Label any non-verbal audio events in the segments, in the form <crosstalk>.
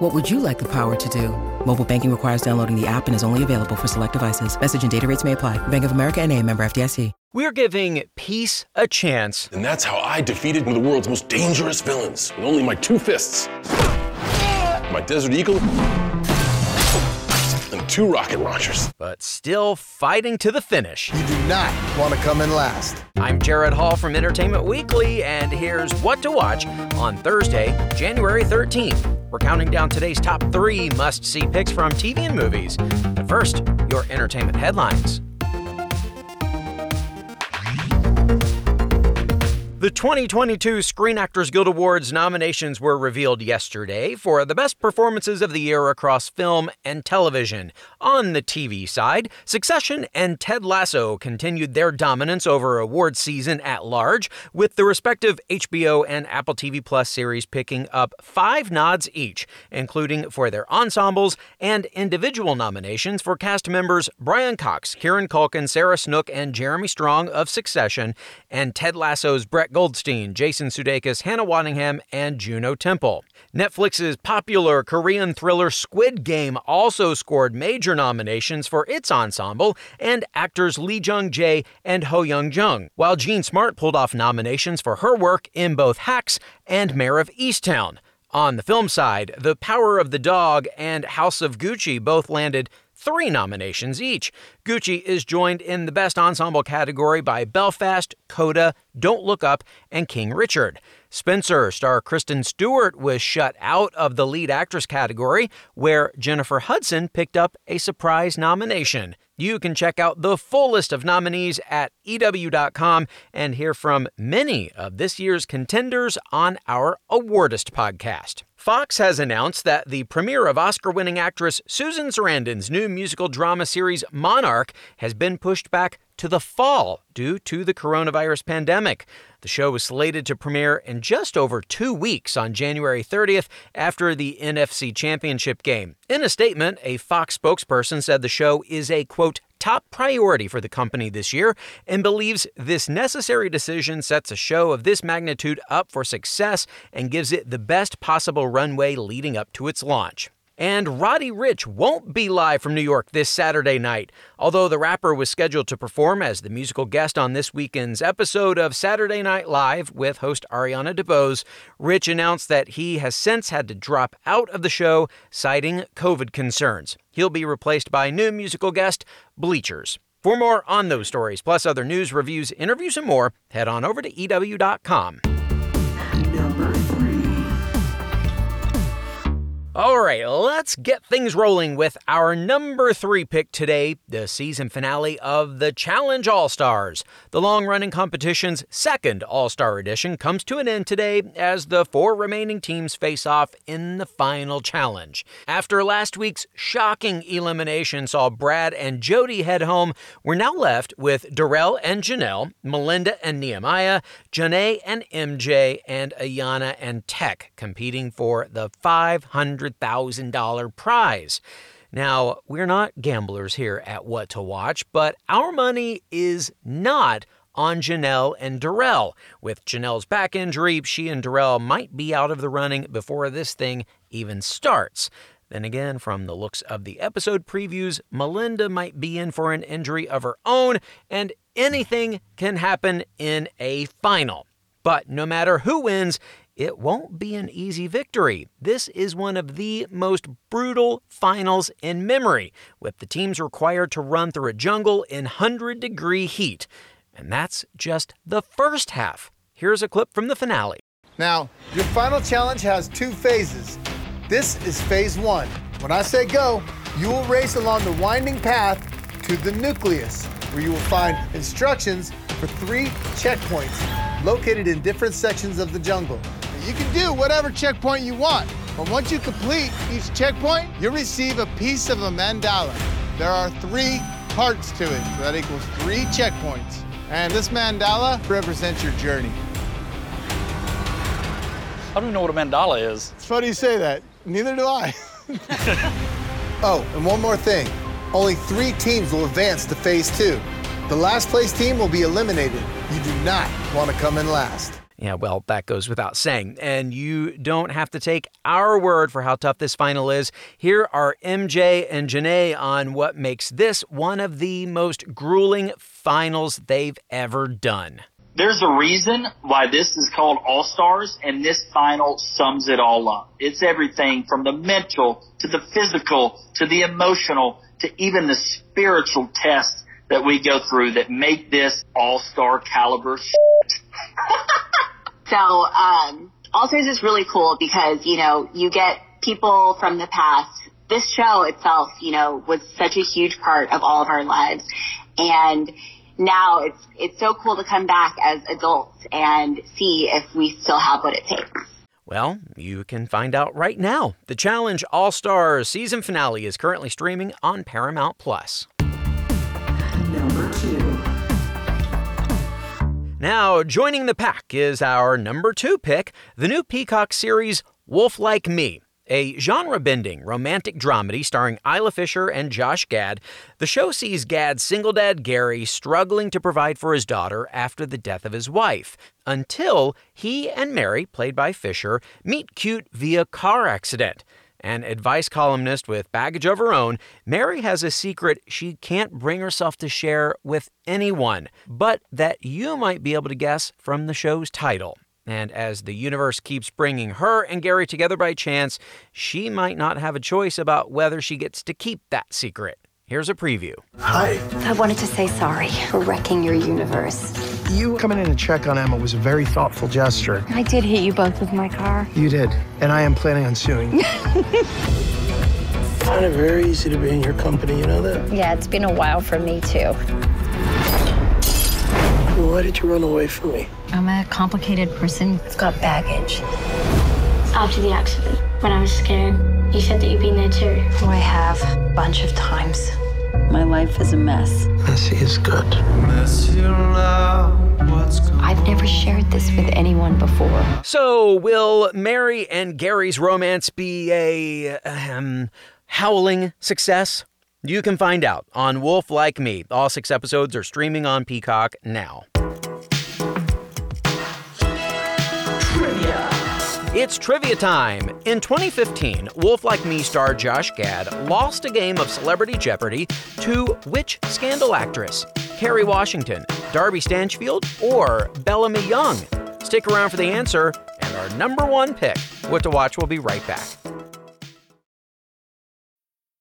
What would you like the power to do? Mobile banking requires downloading the app and is only available for select devices. Message and data rates may apply. Bank of America and a member FDIC. We're giving peace a chance. And that's how I defeated one of the world's most dangerous villains with only my two fists. My Desert Eagle and two rocket launchers. But still fighting to the finish. You do not want to come in last. I'm Gerrad Hall from Entertainment Weekly, and here's what to watch on Thursday, January 13th. We're counting down today's top three must see picks from TV and movies. But first, your entertainment headlines. The 2022 Screen Actors Guild Awards nominations were revealed yesterday for the best performances of the year across film and television. On the TV side, Succession and Ted Lasso continued their dominance over award season at large, with the respective HBO and Apple TV Plus series picking up five nods each, including for their ensembles and individual nominations for cast members Brian Cox, Kieran Culkin, Sarah Snook, and Jeremy Strong of Succession, and Ted Lasso's Brett Goldstein, Jason Sudeikis, Hannah Waddingham, and Juno Temple. Netflix's popular Korean thriller Squid Game also scored major nominations for its ensemble and actors Lee Jung Jae and HoYeon Jung, while Jean Smart pulled off nominations for her work in both Hacks and Mare of Easttown. On the film side, The Power of the Dog and House of Gucci both landed three nominations each. Gucci is joined in the Best Ensemble category by Belfast, Coda, Don't Look Up, and King Richard. Spencer star Kristen Stewart was shut out of the lead actress category, where Jennifer Hudson picked up a surprise nomination. You can check out the full list of nominees at EW.com and hear from many of this year's contenders on our Awardist podcast. Fox has announced that the premiere of Oscar winning actress Susan Sarandon's new musical drama series Monarch has been pushed back to the fall due to the coronavirus pandemic. The show was slated to premiere in just over two weeks on January 30th after the NFC Championship game. In a statement, a Fox spokesperson said the show is a quote, top priority for the company this year and believes this necessary decision sets a show of this magnitude up for success and gives it the best possible runway leading up to its launch. And Roddy Ricch won't be live from New York this Saturday night. Although the rapper was scheduled to perform as the musical guest on this weekend's episode of Saturday Night Live with host Ariana DeBose, Ricch announced that he has since had to drop out of the show, citing COVID concerns. He'll be replaced by new musical guest Bleachers. For more on those stories, plus other news, reviews, interviews, and more, head on over to EW.com. All right, let's get things rolling with our number three pick today the season finale of The Challenge All Stars. The long running competition's second All Star edition comes to an end today as the four remaining teams face off in the final challenge. After last week's shocking elimination saw Brad and Jody head home, we're now left with Darrell and Janelle, Melinda and Nehemiah, Janae and MJ, and Ayanna and Teck competing for the 500 $100,000 prize. Now, we're not gamblers here at What to Watch, but our money is not on Janelle and Darrell. With Janelle's back injury, she and Darrell might be out of the running before this thing even starts. Then again, from the looks of the episode previews, Melinda might be in for an injury of her own, and anything can happen in a final. But no matter who wins, it won't be an easy victory. This is one of the most brutal finals in memory, with the teams required to run through a jungle in 100 degree heat. And that's just the first half. Here's a clip from the finale. Now, your final challenge has two phases. This is phase one. When I say go, you will race along the winding path to the nucleus, where you will find instructions for three checkpoints located in different sections of the jungle. You can do whatever checkpoint you want, but once you complete each checkpoint, you'll receive a piece of a mandala. There are three parts to it, so that equals three checkpoints. And this mandala represents your journey. I don't even know what a mandala is. It's funny you say that. Neither do I. <laughs> Oh, and one more thing. Only three teams will advance to phase two. The last place team will be eliminated. You do not want to come in last. Yeah, well, that goes without saying. And you don't have to take our word for how tough this final is. Here are MJ and Janae on what makes this one of the most grueling finals they've ever done. There's a reason why this is called All Stars, and this final sums it all up. It's everything from the mental to the physical to the emotional to even the spiritual tests that we go through that make this All Star caliber. So, um, All Stars is really cool because, you know, you get people from the past. This show itself, you know, was such a huge part of all of our lives. And now it's, it's so cool to come back as adults and see if we still have what it takes. Well, you can find out right now. The Challenge All Stars season finale is currently streaming on Paramount Plus. Now, joining the pack is our number two pick, the new Peacock series Wolf Like Me. A genre bending romantic dramedy starring Isla Fisher and Josh Gad, the show sees Gad's single dad Gary struggling to provide for his daughter after the death of his wife, until he and Mary, played by Fisher, meet cute via car accident. An advice columnist with baggage of her own, Mary has a secret she can't bring herself to share with anyone, but that you might be able to guess from the show's title. And as the universe keeps bringing her and Gary together by chance, she might not have a choice about whether she gets to keep that secret. Here's a preview. Hi. I wanted to say sorry for wrecking your universe. You coming in to check on Emma was a very thoughtful gesture. I did hit you both with my car. You did, and I am planning on suing. you. Find it very easy to be in your company, you know that? Yeah, it's been a while for me too. Why did you run away from me? I'm a complicated person. It's got baggage. After the accident, when I was scared, you said that you'd been there too. Oh, I have a bunch of times. My life is a mess. Messy is good. I've never shared this with anyone before. So, will Mary and Gary's romance be a um, howling success? You can find out on Wolf Like Me. All six episodes are streaming on Peacock now. It's trivia time. In 2015, Wolf Like Me star Josh Gad lost a game of Celebrity Jeopardy to which scandal actress? Kerry Washington, Darby Stanchfield, or Bellamy Young? Stick around for the answer and our number one pick. What to watch will be right back.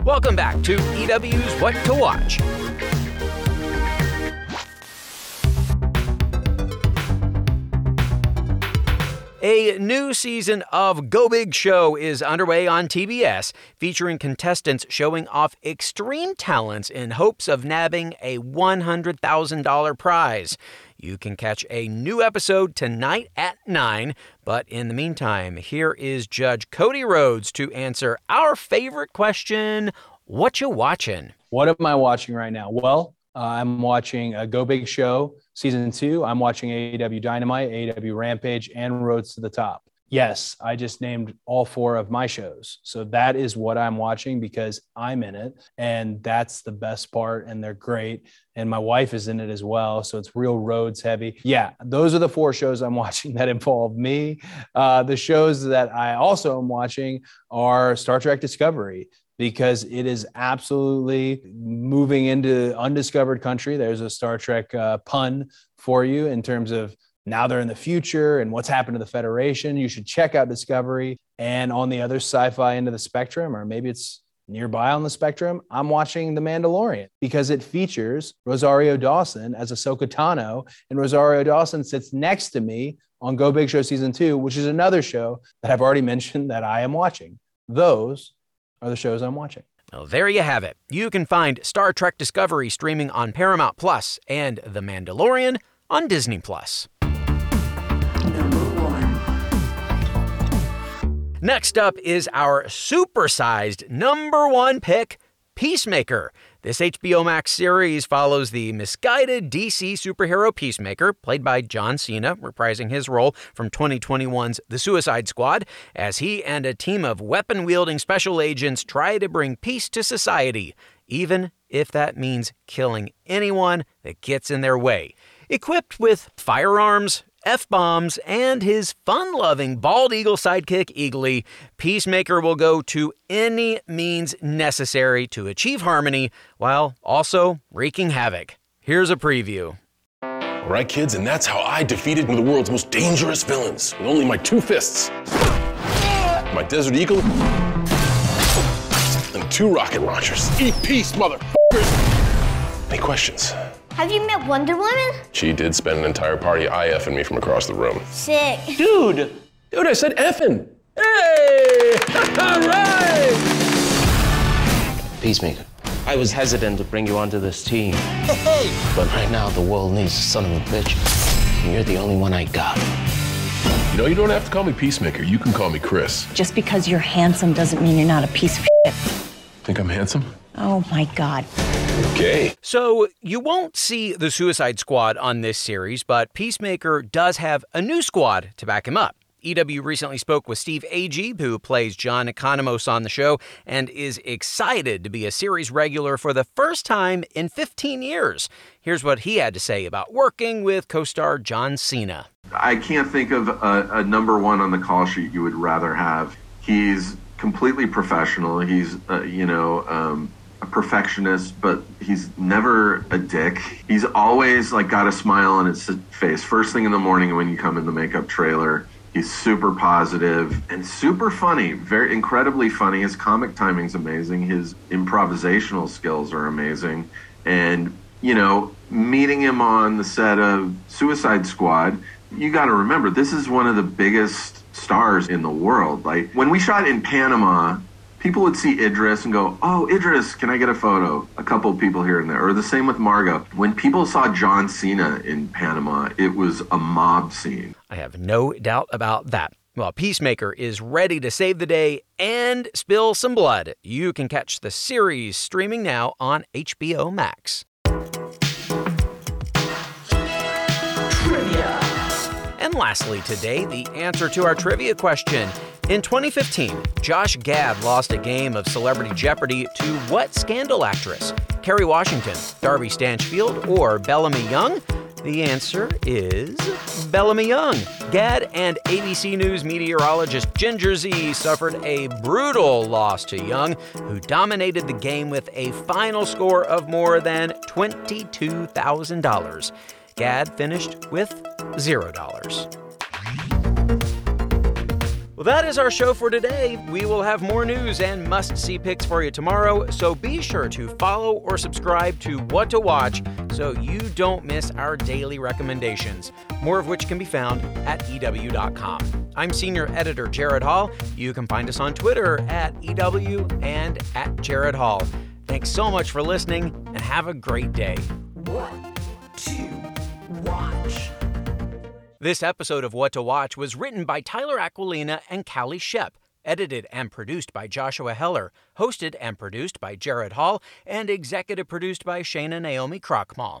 Welcome back to EW's What to Watch. A new season of Go Big Show is underway on TBS, featuring contestants showing off extreme talents in hopes of nabbing a $100,000 prize. You can catch a new episode tonight at 9, but in the meantime, here is Judge Cody Rhodes to answer our favorite question What you watching? What am I watching right now? Well, uh, I'm watching a Go Big Show season two. I'm watching AEW Dynamite, AEW Rampage, and Rhodes to the Top. Yes, I just named all four of my shows. So that is what I'm watching because I'm in it. And that's the best part. And they're great. And my wife is in it as well. So it's real Rhodes heavy. Yeah, those are the four shows I'm <laughs> watching that involve me. Uh, the shows that I also am watching are Star Trek Discovery because it is absolutely moving into undiscovered country. There's a Star Trek uh, pun for you in terms of now they're in the future and what's happened to the Federation. You should check out Discovery. And on the other sci fi end of the spectrum, or maybe it's Nearby on the spectrum, I'm watching The Mandalorian because it features Rosario Dawson as Ahsoka Tano, and Rosario Dawson sits next to me on Go Big Show Season 2, which is another show that I've already <laughs> mentioned that I am watching. Those are the shows I'm watching. Well, there you have it. You can find Star Trek Discovery streaming on Paramount Plus and The Mandalorian on Disney Plus. Next up is our supersized number one pick, Peacemaker. This HBO Max series follows the misguided DC superhero Peacemaker, played by John Cena, reprising his role from 2021's The Suicide Squad, as he and a team of weapon wielding special agents try to bring peace to society, even if that means killing anyone that gets in their way. Equipped with firearms, F bombs, and his fun loving bald eagle sidekick, Eagly, Peacemaker will go to any means necessary to achieve harmony while also wreaking havoc. Here's a preview. All right, kids, and that's how I defeated one of the world's most dangerous villains with only my two fists my Desert Eagle and two rocket launchers. Eat peace, motherfuckers! Any questions? Have you met Wonder Woman? She did spend an entire party IFing me from across the room. Sick. Dude! Dude, I said effing! Hey! <laughs> All right! Peacemaker, I was hesitant to bring you onto this team. But right now, the world needs a son of a bitch. And you're the only one I got. You know, you don't have to call me Peacemaker. You can call me Chris. Just because you're handsome doesn't mean you're not a piece of shit. Think I'm handsome? Oh my God. Okay. So, you won't see the Suicide Squad on this series, but Peacemaker does have a new squad to back him up. EW recently spoke with Steve Agee, who plays John Economos on the show, and is excited to be a series regular for the first time in 15 years. Here's what he had to say about working with co star John Cena. I can't think of a, a number one on the call sheet you would rather have. He's completely professional. He's, uh, you know, um, a perfectionist, but he's never a dick. He's always like got a smile on his face. First thing in the morning when you come in the makeup trailer, he's super positive and super funny. Very incredibly funny. His comic timing's amazing. His improvisational skills are amazing. And you know, meeting him on the set of Suicide Squad, you got to remember this is one of the biggest stars in the world. Like when we shot in Panama, people would see Idris and go, "Oh, Idris, can I get a photo?" A couple of people here and there. Or the same with Margot. When people saw John Cena in Panama, it was a mob scene. I have no doubt about that. Well, Peacemaker is ready to save the day and spill some blood. You can catch the series streaming now on HBO Max. And lastly, today, the answer to our trivia question. In 2015, Josh Gad lost a game of Celebrity Jeopardy to what scandal actress? Kerry Washington, Darby Stanchfield, or Bellamy Young? The answer is Bellamy Young. Gad and ABC News meteorologist Ginger Zee suffered a brutal loss to Young, who dominated the game with a final score of more than $22,000. Gad finished with $0. Well, that is our show for today. We will have more news and must see picks for you tomorrow, so be sure to follow or subscribe to What to Watch so you don't miss our daily recommendations, more of which can be found at EW.com. I'm Senior Editor Gerrad Hall. You can find us on Twitter at EW and at Gerrad Hall. Thanks so much for listening and have a great day. What watch? This episode of What to Watch was written by Tyler Aquilina and Callie Shep, edited and produced by Joshua Heller, hosted and produced by Gerrad Hall, and executive produced by Shana Naomi Krochmal.